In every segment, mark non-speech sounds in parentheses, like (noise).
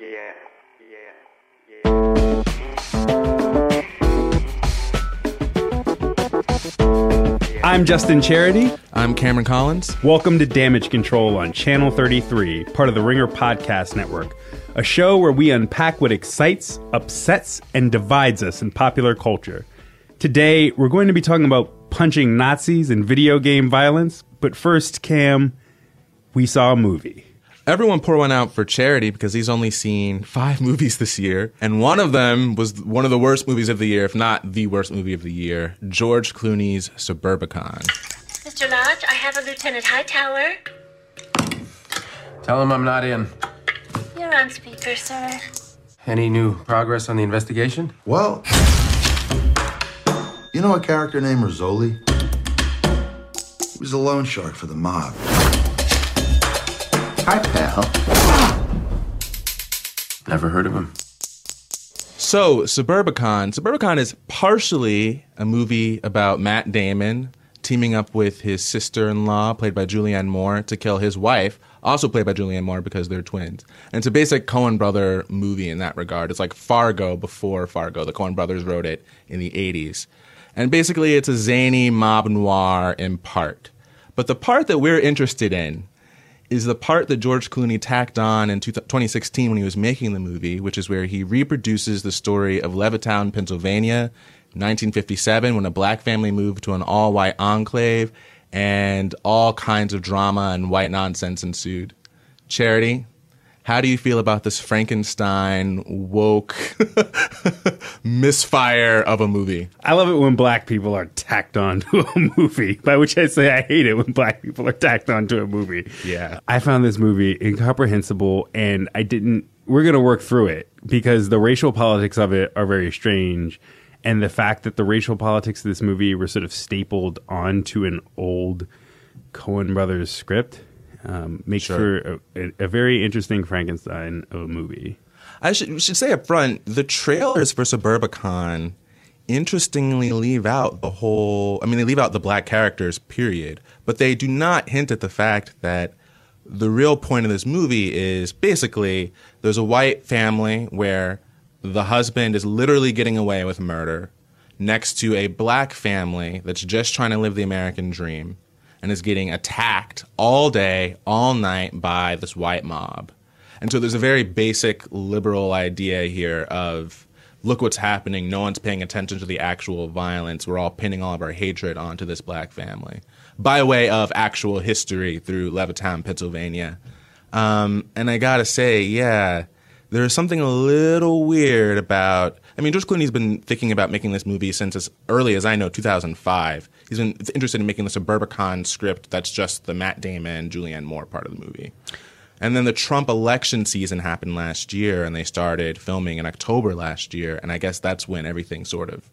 Yeah, yeah, I'm Justin Charity. I'm Kameron Collins. Welcome to Damage Control on Channel 33, part of the Ringer Podcast Network, a show where we unpack what excites, upsets, and divides us in popular culture. Today, we're going to be talking about punching Nazis and video game violence, but first, Cam, we saw a movie. Everyone pour one out for charity because he's only seen five (laughs) movies this year, and one of them was one of the worst movies of the year, if not the worst movie of the year George Clooney's Suburbicon. Mr. Lodge, I have a Lieutenant Hightower. Tell him I'm not in. You're on speaker, sir. Any new progress on the investigation? Well, you know a character named Rizzoli? He was a loan shark for the mob. Hi, pal. Never heard of him. So, Suburbicon. Suburbicon is partially a movie about Matt Damon teaming up with his sister in law, played by Julianne Moore, to kill his wife, also played by Julianne Moore because they're twins. And it's a basic Coen brother movie in that regard. It's like Fargo before Fargo. The Coen brothers wrote it in the 80s. And basically, it's a zany mob noir in part. But the part that we're interested in is the part that George Clooney tacked on in 2016 when he was making the movie, which is where he reproduces the story of Levittown, Pennsylvania, 1957, when a black family moved to an all white enclave and all kinds of drama and white nonsense ensued. Charity, how do you feel about this Frankenstein woke (laughs) misfire of a movie? I love it when black people are tacked on to a movie, by which I say I hate it when black people are tacked on to a movie. Yeah. I found this movie incomprehensible and I didn't. We're going to work through it because the racial politics of it are very strange. And the fact that the racial politics of this movie were sort of stapled onto an old Coen Brothers script um, makes Sure. for a, a, a very interesting Frankenstein of a movie. I should, should say up front the trailers for Suburbicon interestingly leave out the whole. I mean, they leave out the black characters, period. But they do not hint at the fact that the real point of this movie is basically there's a white family where the husband is literally getting away with murder next to a black family that's just trying to live the American dream and is getting attacked all day, all night by this white mob. And so there's a very basic liberal idea here of look what's happening. No one's paying attention to the actual violence. We're all pinning all of our hatred onto this black family by way of actual history through Levittown, Pennsylvania. Um, and I gotta say, yeah, there's something a little weird about. I mean, George Clooney's been thinking about making this movie since as early as I know, 2005. He's been interested in making the Suburbicon script that's just the Matt Damon, Julianne Moore part of the movie. And then the Trump election season happened last year, and they started filming in October last year. And I guess that's when everything sort of.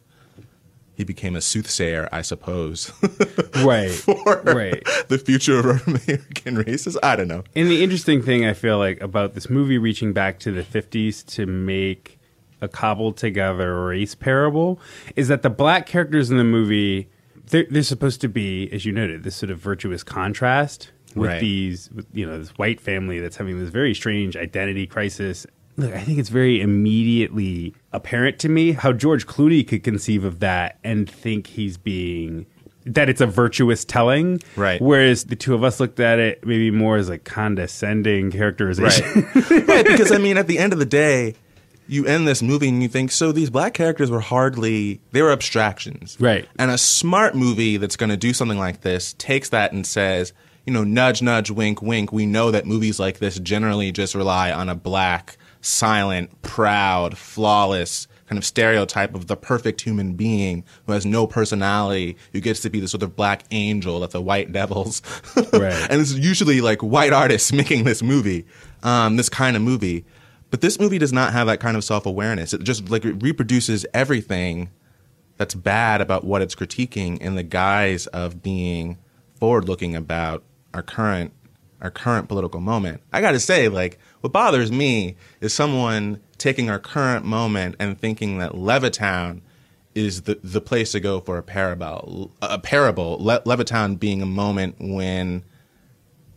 He became a soothsayer, I suppose, (laughs) Right. for right. the future of (laughs) American races. I don't know. And the interesting thing I feel like about this movie reaching back to the 50s to make a cobbled together race parable is that the black characters in the movie they're, they're supposed to be, as you noted, this sort of virtuous contrast with Right. these, with, you know, this white family that's having this very strange identity crisis. Look, I think it's very immediately apparent to me how George Clooney could conceive of that and think he's being that it's a virtuous telling, Right. Whereas the two of us looked at it maybe more as a condescending characterization. Right. (laughs) right, because I mean, at the end of the day, you end this movie and you think, so these black characters were hardly, they were abstractions. Right. And a smart movie that's going to do something like this takes that and says, you know, nudge, nudge, wink, wink. We know that movies like this generally just rely on a black, silent, proud, flawless kind of stereotype of the perfect human being who has no personality, who gets to be the sort of black angel that the white devils. (laughs) Right. and it's usually like white artists (laughs) making this movie, um, this kind of movie. But this movie does not have that kind of self awareness. It just like it reproduces everything that's bad about what it's critiquing in the guise of being forward looking about our current our current political moment. I got to say like what bothers me is someone taking our current moment and thinking that Levittown is the the place to go for a parable a parable Le- Levittown being a moment when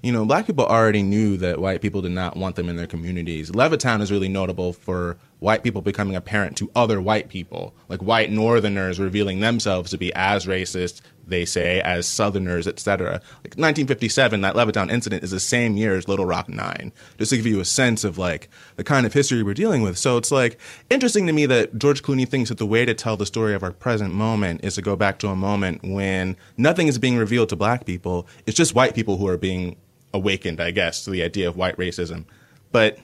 you know, black people already knew that white people did not want them in their communities. Levittown is really notable for white people becoming apparent to other white people, like white Northerners revealing themselves to be as racist, they say, as Southerners, etc. Like 1957, that Levittown incident is the same year as Little Rock Nine, just to give you a sense of like the kind of history we're dealing with. So it's like interesting to me that George Clooney thinks that the way to tell the story of our present moment is to go back to a moment when nothing is being revealed to black people. It's just white people who are being awakened, I guess, to the idea of white racism. But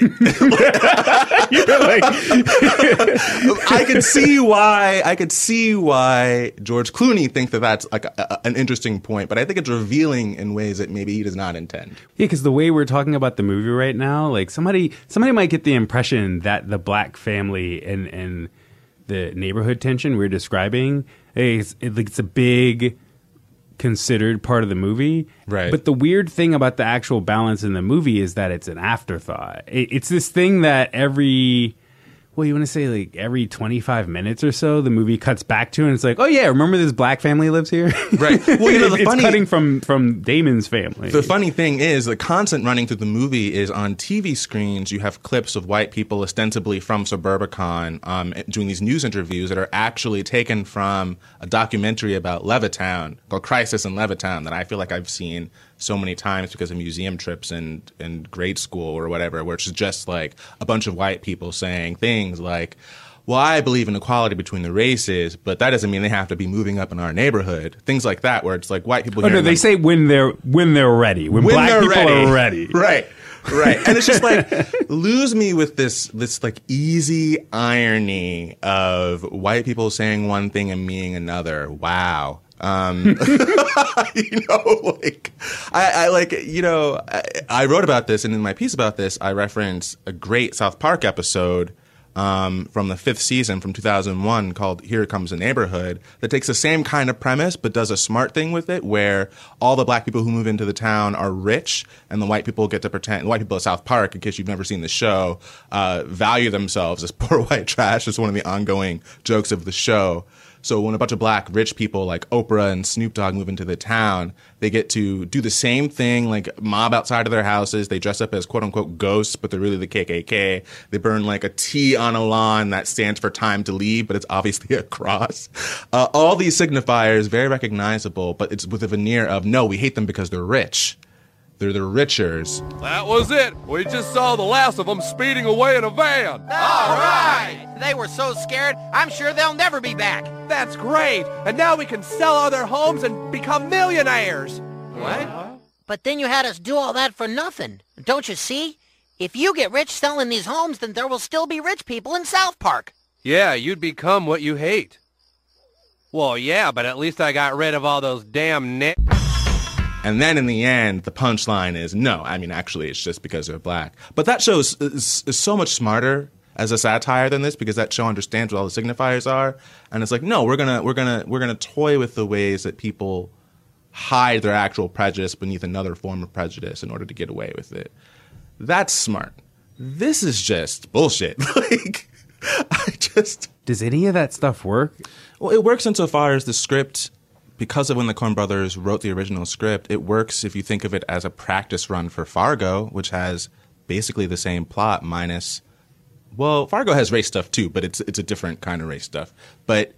(laughs) I could see why I could see why George Clooney thinks that that's like a, a- an interesting point, but I think it's revealing in ways that maybe he does not intend. Yeah, because the way we're talking about the movie right now, like somebody somebody might get the impression that the black family and and the neighborhood tension we're describing is like it's a big considered part of the movie. Right. But the weird thing about the actual balance in the movie is that it's an afterthought. It, it's this thing that every well, you want to say like every 25 minutes or so, the movie cuts back to, and it's like, oh yeah, remember this black family lives here? Right. (laughs) Well, you (laughs) know, the it's funny- cutting from from Damon's family. The funny thing is, the content running through the movie is on TV screens. You have clips of white people, ostensibly from Suburbicon, um, doing these news interviews that are actually taken from a documentary about Levittown called "Crisis in Levittown" that I feel like I've seen so many times because of museum trips and and grade school or whatever, where it's just like a bunch of white people saying things like. Well, I believe in equality between the races, but that doesn't mean they have to be moving up in our neighborhood. Things like that, where it's like white people. Oh no, they them- say when they're when they're ready. When, when black people ready. are ready. (laughs) Right. Right. And it's just like (laughs) lose me with this this like easy irony of white people saying one thing and meaning another. Wow. Um, (laughs) you know, like I, I like you know I, I wrote about this, and in my piece about this, I reference a great South Park episode um, from the fifth season from 2001 called "Here Comes a Neighborhood" that takes the same kind of premise but does a smart thing with it, where all the black people who move into the town are rich, and the white people get to pretend. The white people of South Park, in case you've never seen the show, uh, value themselves as (laughs) poor white trash. It's one of the ongoing jokes of the show. So when a bunch of black rich people like Oprah and Snoop Dogg move into the town, they get to do the same thing, like mob outside of their houses. They dress up as quote unquote ghosts, but they're really the KKK. They burn like a T on a lawn that stands for time to leave, but it's obviously (laughs) a cross. Uh, all these signifiers, very recognizable, but it's with a veneer of no, we hate them because they're rich. They're the richers. That was it. We just saw the last of them speeding away in a van. All right! They were so scared, I'm sure they'll never be back. That's great. And now we can sell all their homes and become millionaires. What? But then you had us do all that for nothing. Don't you see? If you get rich selling these homes, then there will still be rich people in South Park. Yeah, you'd become what you hate. Well, yeah, but at least I got rid of all those damn net. And then in the end, the punchline is no. I mean, actually, it's just because they're black. But that show is, is, is so much smarter as a satire than this because that show understands what all the signifiers are, and it's like, no, we're gonna we're gonna we're gonna toy with the ways that people hide their actual prejudice beneath another form of prejudice in order to get away with it. That's smart. This is just bullshit. (laughs) like, I just Does any of that stuff work? well, it works insofar as the script, because of when the Coen brothers wrote the original script, it works if you think of it as a practice run for Fargo, which has basically the same plot minus. Well, Fargo has race stuff too, but it's it's a different kind of race stuff. But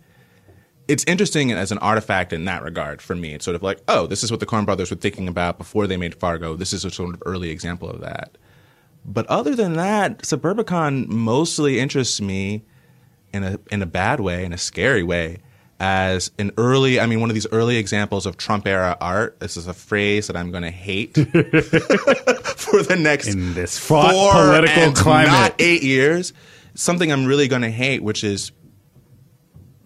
it's interesting as an artifact in that regard for me. It's sort of like, oh, this is what the Coen brothers were thinking about before they made Fargo. This is a sort of early example of that. But other than that, Suburbicon mostly interests me in a in a bad way, in a scary way, as an early. I mean, one of these early examples of Trump era art. This is a phrase that I'm going to hate (laughs) for the next In this four political and climate. not eight years. Something I'm really going to hate, which is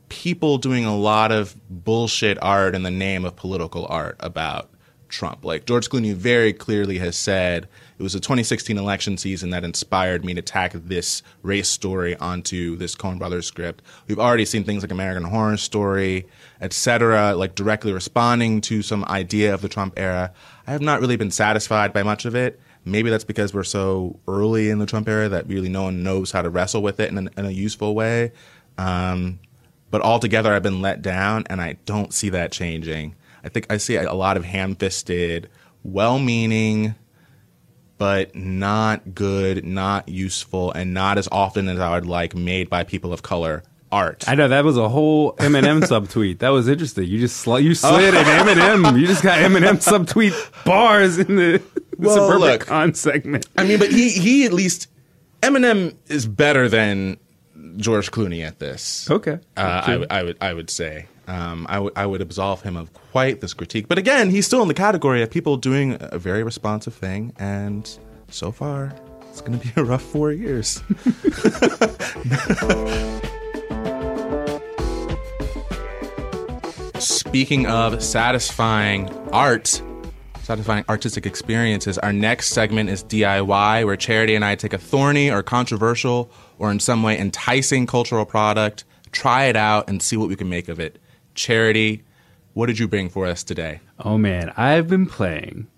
people doing a lot of bullshit art in the name of political art about Trump. Like George Clooney very clearly has said, it was the 2016 election season that inspired me to tack this race story onto this Coen Brothers script. We've already seen things like American Horror Story, etc., like directly responding to some idea of the Trump era. I have not really been satisfied by much of it. Maybe that's because we're so early in the Trump era that really no one knows how to wrestle with it in, an, in a useful way. Um, but altogether, I've been let down, and I don't see that changing. I think I see a lot of ham-fisted well-meaning, but not good, not useful, and not as often as I would like made by people of color art. I know that was a whole Eminem (laughs) subtweet. That was interesting. You just sl- you slid an Eminem. You just got Eminem (laughs) subtweet bars in the, the Well, suburban look. con segment. I mean, but he he at least Eminem is better than George Clooney at this. Okay. Uh, I, I would I would say um, I would I would absolve him of quite this critique. But again, he's still in the category of people doing a very responsive thing, and so far, it's going to be a rough four years. (laughs) Speaking of satisfying art, satisfying artistic experiences, our next segment is DIY, where Charity and I take a thorny or controversial or in some way enticing cultural product, try it out, and see what we can make of it. Charity, what did you bring for us today? Oh man, I've been playing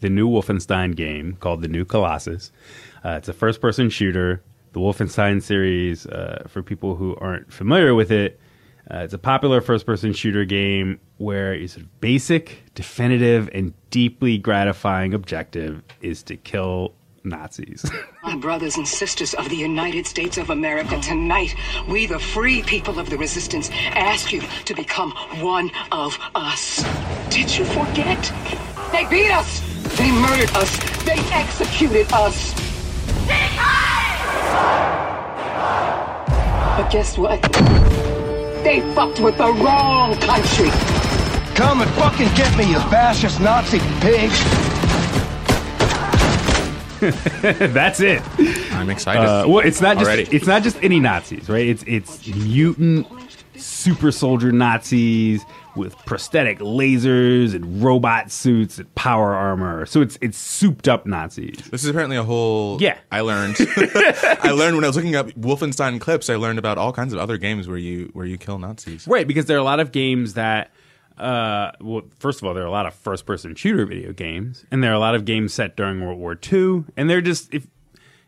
the new Wolfenstein game called The New Colossus. Uh, it's a first-person shooter. The Wolfenstein series, uh, for people who aren't familiar with it, uh, it's a popular first-person shooter game where a sort of basic, definitive, and deeply gratifying objective is to kill Nazis. (laughs) My brothers and sisters of the United States of America, tonight, we, the free people of the resistance, ask you to become one of us. Did you forget? They beat us! They murdered us! They executed us! But guess what? They fucked with the wrong country! Come and fucking get me, you fascist Nazi pigs! (laughs) That's it. I'm excited. Uh, well, it's not just Already. it's not just any Nazis, right? It's it's mutant super soldier Nazis with prosthetic lasers and robot suits and power armor. So it's it's souped up Nazis. This is apparently a whole. Yeah. I learned. (laughs) (laughs) I learned when I was looking up Wolfenstein clips. I learned about all kinds of other games where you where you kill Nazis. Right, because there are a lot of games that uh well first of all there are a lot of first person shooter video games and there are a lot of games set during World War II and they're just if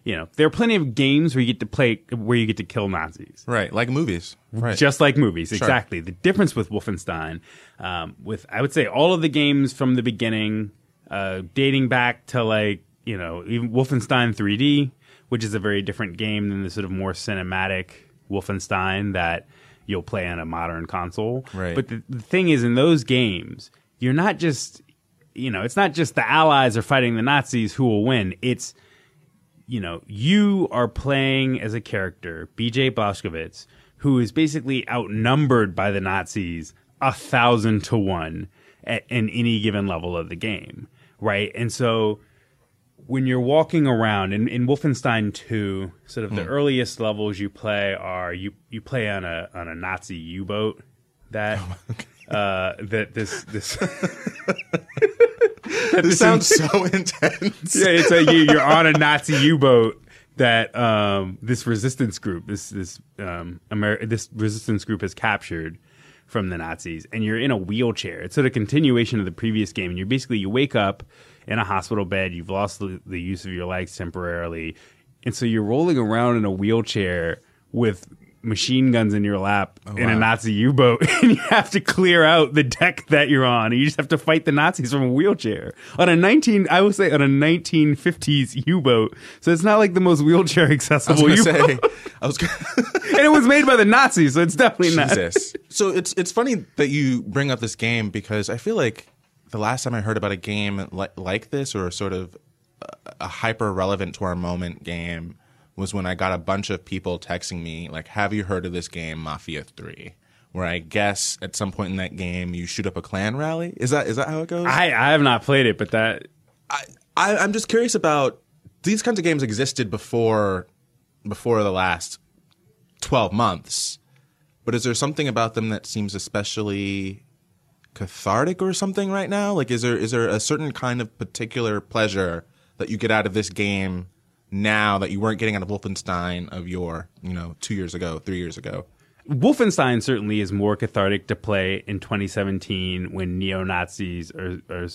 you know, there are plenty of games where you get to play where you get to kill Nazis. Right, like movies. Right. Just like movies, exactly. The difference with Wolfenstein, um, with I would say all of the games from the beginning, uh, dating back to like you know even Wolfenstein 3D, which is a very different game than the sort of more cinematic Wolfenstein that you'll play on a modern console. Right. But the, the thing is, in those games, you're not just you know, it's not just the Allies are fighting the Nazis who will win. It's you know, you are playing as a character, BJ Blazkowicz, who is basically outnumbered by the Nazis a thousand to one at in any given level of the game, right? And so when you're walking around in, in Wolfenstein 2, sort of the earliest levels you play are you you play on a on a Nazi U-boat that uh that this this (laughs) This sounds so intense. yeah, it's like you, you're on a (laughs) Nazi U-boat that um, this resistance group, this this um, Amer- this resistance group has captured from the Nazis, and you're in a wheelchair. It's sort of continuation of the previous game, and you basically you wake up in a hospital bed. You've lost the, the use of your legs temporarily, and so you're rolling around in a wheelchair with machine guns in your lap oh, in a. Nazi U-boat, (laughs) and you have to clear out the deck that you're on. And you just have to fight the Nazis from a wheelchair on a 19. I would say on a 1950s U-boat. So it's not like the most wheelchair (laughs) accessible U-boat, say. (laughs) I was. Gonna, and it was made by the Nazis, so it's definitely not. So it's it's funny that you bring up this game because I feel like the last time I heard about a game like like this or sort of a, a hyper relevant to our moment game was when I got a bunch of people texting me like, "Have you heard of this game, Mafia 3?" Where I guess at some point in that game you shoot up a Klan rally. Is that is that how it goes? I, I have not played it, but that I, I I'm just curious about these kinds of games existed before before the last 12 months. But is there something about them that seems especially cathartic or something right now? Like is there is there a certain kind of particular pleasure that you get out of this game now that you weren't getting out of Wolfenstein of your, you know, 2 years ago, 3 years ago? Wolfenstein certainly is more cathartic to play in 2017 when neo Nazis are, are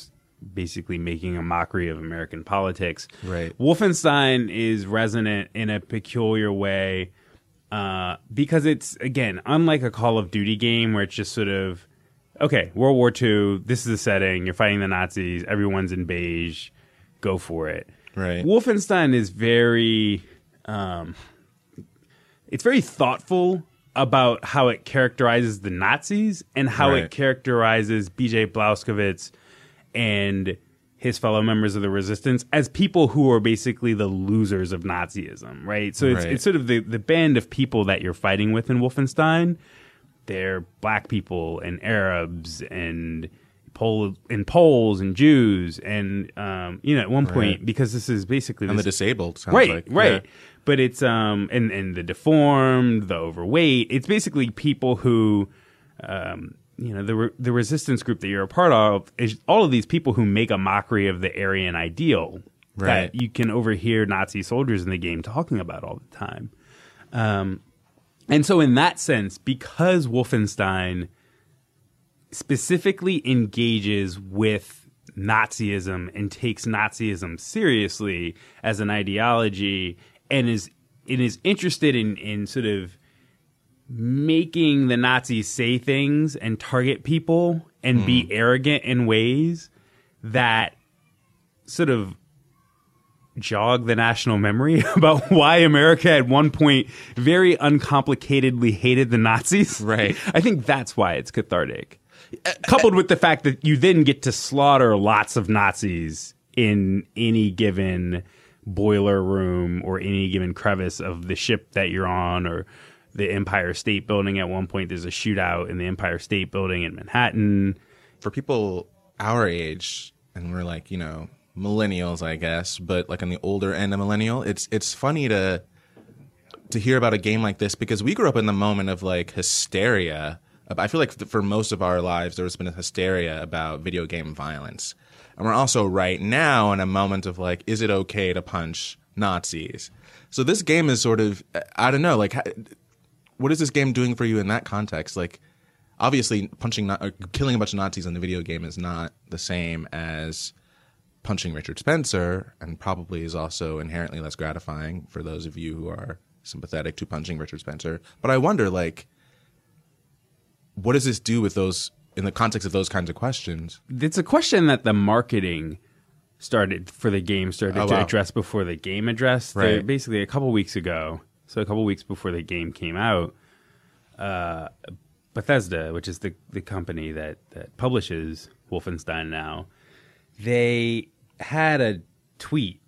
basically making a mockery of American politics. Right. Wolfenstein is resonant in a peculiar way uh, because it's again unlike a Call of Duty game where it's just sort of okay, World War II. This is the setting. You're fighting the Nazis. Everyone's in beige. Go for it. Right. Wolfenstein is very, um, it's very thoughtful about how it characterizes the Nazis and how Right. it characterizes B.J. Blazkowicz and his fellow members of the resistance as people who are basically the losers of Nazism, right? So it's Right. it's sort of the the band of people that you're fighting with in Wolfenstein. They're black people and Arabs and Pol and Poles and Jews and um, you know at one point Right. because this is basically And the disabled, sounds right, like. right. Yeah. But it's um and and the deformed, the overweight. It's basically people who, um, you know, the re- the resistance group that you're a part of is all of these people who make a mockery of the Aryan ideal Right. that you can overhear Nazi soldiers in the game talking about all the time. Um, and so in that sense, because Wolfenstein specifically engages with Nazism and takes Nazism seriously as an ideology and is and is interested in in sort of making the Nazis say things and target people and be hmm. arrogant in ways that sort of jog the national memory (laughs) about why America at one point very uncomplicatedly hated the Nazis. (laughs) Right. I think that's why it's cathartic. Uh, uh, Coupled uh, with the fact that you then get to slaughter lots of Nazis in any given boiler room or any given crevice of the ship that you're on or the Empire State Building. At one point, there's a shootout in the Empire State Building in Manhattan. For people our age, and we're like, you know, millennials, I guess, but like on the older end of millennial, it's it's funny to to hear about a game like this because we grew up in the moment of like hysteria. I feel like for most of our lives, there's been a hysteria about video game violence. And we're also right now in a moment of like, is it okay to punch Nazis? So this game is sort of, I don't know, like, what is this game doing for you in that context? Like, obviously, punching, or uh, killing a bunch of Nazis in the video game is not the same as punching Richard Spencer, and probably is also inherently less gratifying for those of you who are sympathetic to punching Richard Spencer. But I wonder, like, what does this do with those in the context of those kinds of questions? It's a question that the marketing started for the game started Oh, to wow. address before the game addressed. Right. basically, a couple weeks ago, so a couple weeks before the game came out, uh, Bethesda, which is the the company that that publishes Wolfenstein now, they had a tweet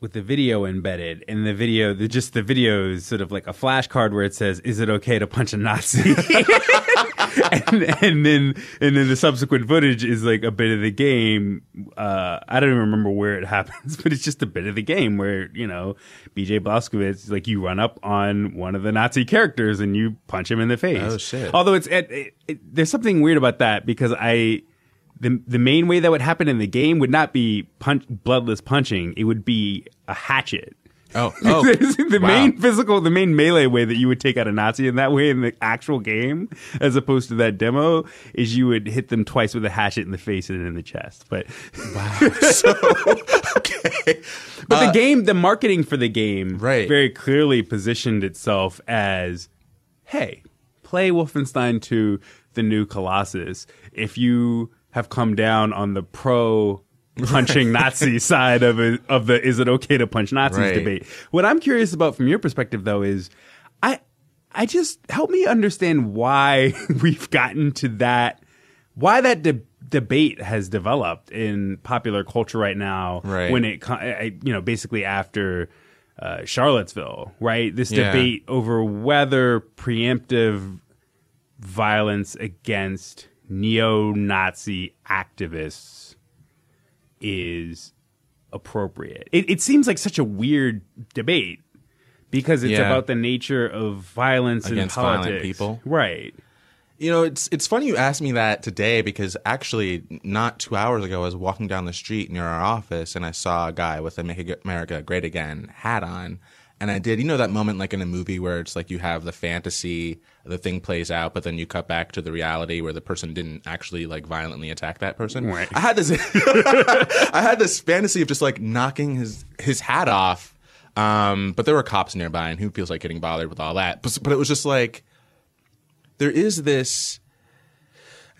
with the video embedded, and the video, the, just the video is sort of like a flashcard where it says, "Is it okay to punch a Nazi?" (laughs) and, and then and then the subsequent footage is like a bit of the game. Uh, I don't even remember where it (laughs) happens, but it's just a bit of the game where you know B.J. Blazkowicz, like you run up on one of the Nazi characters and you punch him in the face. Oh, shit. Although it's it, it, it, there's something weird about that because I the the main way that would happen in the game would not be punch bloodless punching. It would be a hatchet. Oh, (laughs) oh, (laughs) the wow. main physical, the main melee way that you would take out a Nazi in that way in the actual game, as opposed to that demo, is you would hit them twice with a hatchet in the face and in the chest. But wow. (laughs) okay. but the uh, game, the marketing for the game, Right. very clearly positioned itself as, hey, play Wolfenstein 2, the new Colossus. If you have come down on the pro punching (laughs) Nazi side of it, of the is it okay to punch Nazis Right. debate. What I'm curious about from your perspective though is I I just help me understand why (laughs) we've gotten to that why that de- debate has developed in popular culture right now Right. when it you know basically after uh, Charlottesville right this Yeah. debate over whether preemptive violence against neo-Nazi activists is appropriate. It, it seems like such a weird debate because it's Yeah. about the nature of violence Against in violent politics. people. right? You know, it's it's funny you asked me that today because actually, not two hours ago, I was walking down the street near our office and I saw a guy with a "Make America Great Again" hat on, and I did. You know that moment like in a movie where it's like you have the fantasy, the thing plays out, but then you cut back to the reality where the person didn't actually like violently attack that person. Right. I had this, (laughs) I had this fantasy of just like knocking his his hat off. Um, but there were cops nearby, and who feels like getting bothered with all that? But, but it was just like there is this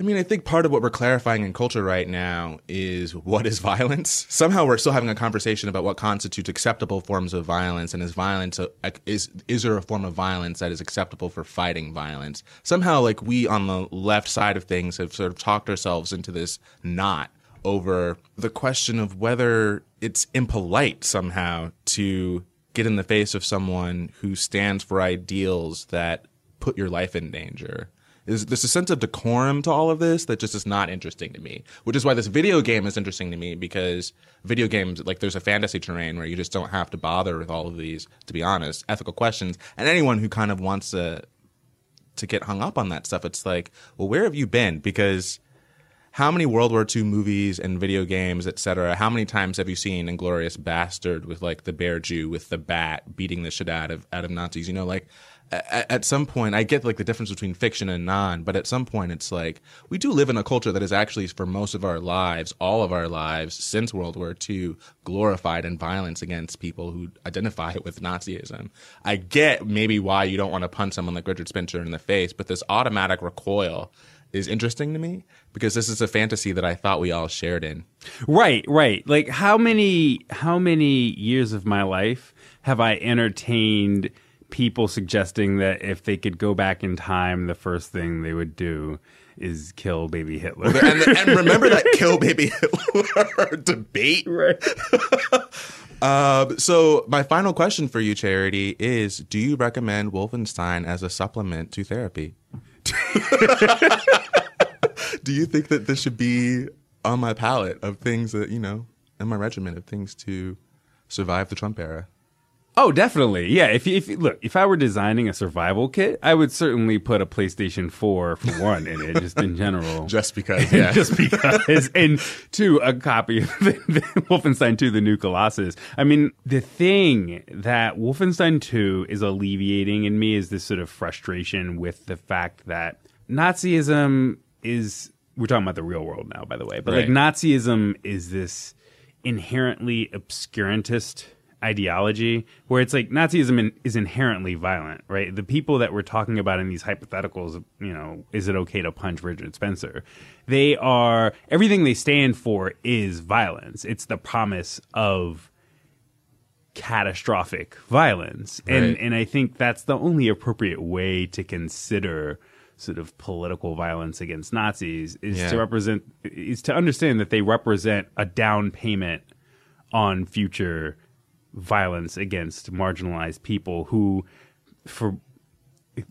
I mean, I think part of what we're clarifying in culture right now is what is violence. Somehow, we're still having a conversation about what constitutes acceptable forms of violence, and is violence a, is is there a form of violence that is acceptable for fighting violence? Somehow, like we on the left side of things have sort of talked ourselves into this knot over the question of whether it's impolite somehow to get in the face of someone who stands for ideals that put your life in danger. There's, there's a sense of decorum to all of this that just is not interesting to me, which is why this video game is interesting to me because video games, like there's a fantasy terrain where you just don't have to bother with all of these, to be honest, ethical questions. And anyone who kind of wants to, to get hung up on that stuff, it's like, well, where have you been? Because how many World War II movies and video games, et cetera, how many times have you seen Inglourious Basterd with like the bear Jew with the bat beating the shit out of out of Nazis? You know, like at, at some point, I get like the difference between fiction and non, but at some point, it's like we do live in a culture that is actually, for most of our lives, all of our lives since World War II, glorified in violence against people who identify (laughs) with Nazism. I get maybe why you don't want to punch someone like Richard Spencer in the face, but this automatic recoil is interesting to me because this is a fantasy that I thought we all shared in. Right, right. Like how many how many years of my life have I entertained people suggesting that if they could go back in time, the first thing they would do is kill baby Hitler. and, and (laughs) remember that kill baby Hitler (laughs) debate? Right. Uh, (laughs) so my final question for you, Charity, is: Do you recommend Wolfenstein as a supplement to therapy? (laughs) Do you think that this should be on my palette of things that you know, in my regimen of things to survive the Trump era? Oh, definitely. Yeah. If, if look, if I were designing a survival kit, I would certainly put a PlayStation 4 for one in it, just in general. (laughs) just because, yeah. (laughs) just because. and two, a copy of (laughs) the, the Wolfenstein 2, The New Colossus. I mean, the thing that Wolfenstein 2 is alleviating in me is this sort of frustration with the fact that Nazism is, we're talking about the real world now, by the way, but Right. like Nazism is this inherently obscurantist ideology where it's like Nazism in, is inherently violent, right? The people that we're talking about in these hypotheticals, you know, is it okay to punch Richard Spencer? They are everything they stand for is violence. It's the promise of catastrophic violence. And and I think that's the only appropriate way to consider sort of political violence against Nazis is Yeah. to represent is to understand that they represent a down payment on future violence against marginalized people who for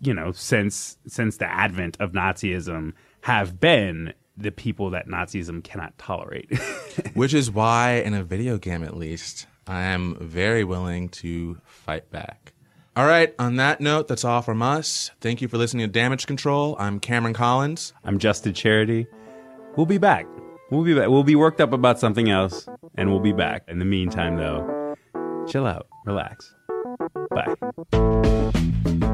you know since since the advent of nazism have been the people that nazism cannot tolerate (laughs) Which is why, in a video game at least, I am very willing to fight back. All right, on that note, that's all from us. Thank you for listening to Damage Control. I'm Kameron Collins. i'm justin charity we'll be back we'll be back we'll be worked up about something else and we'll be back in the meantime though chill out. Relax. Bye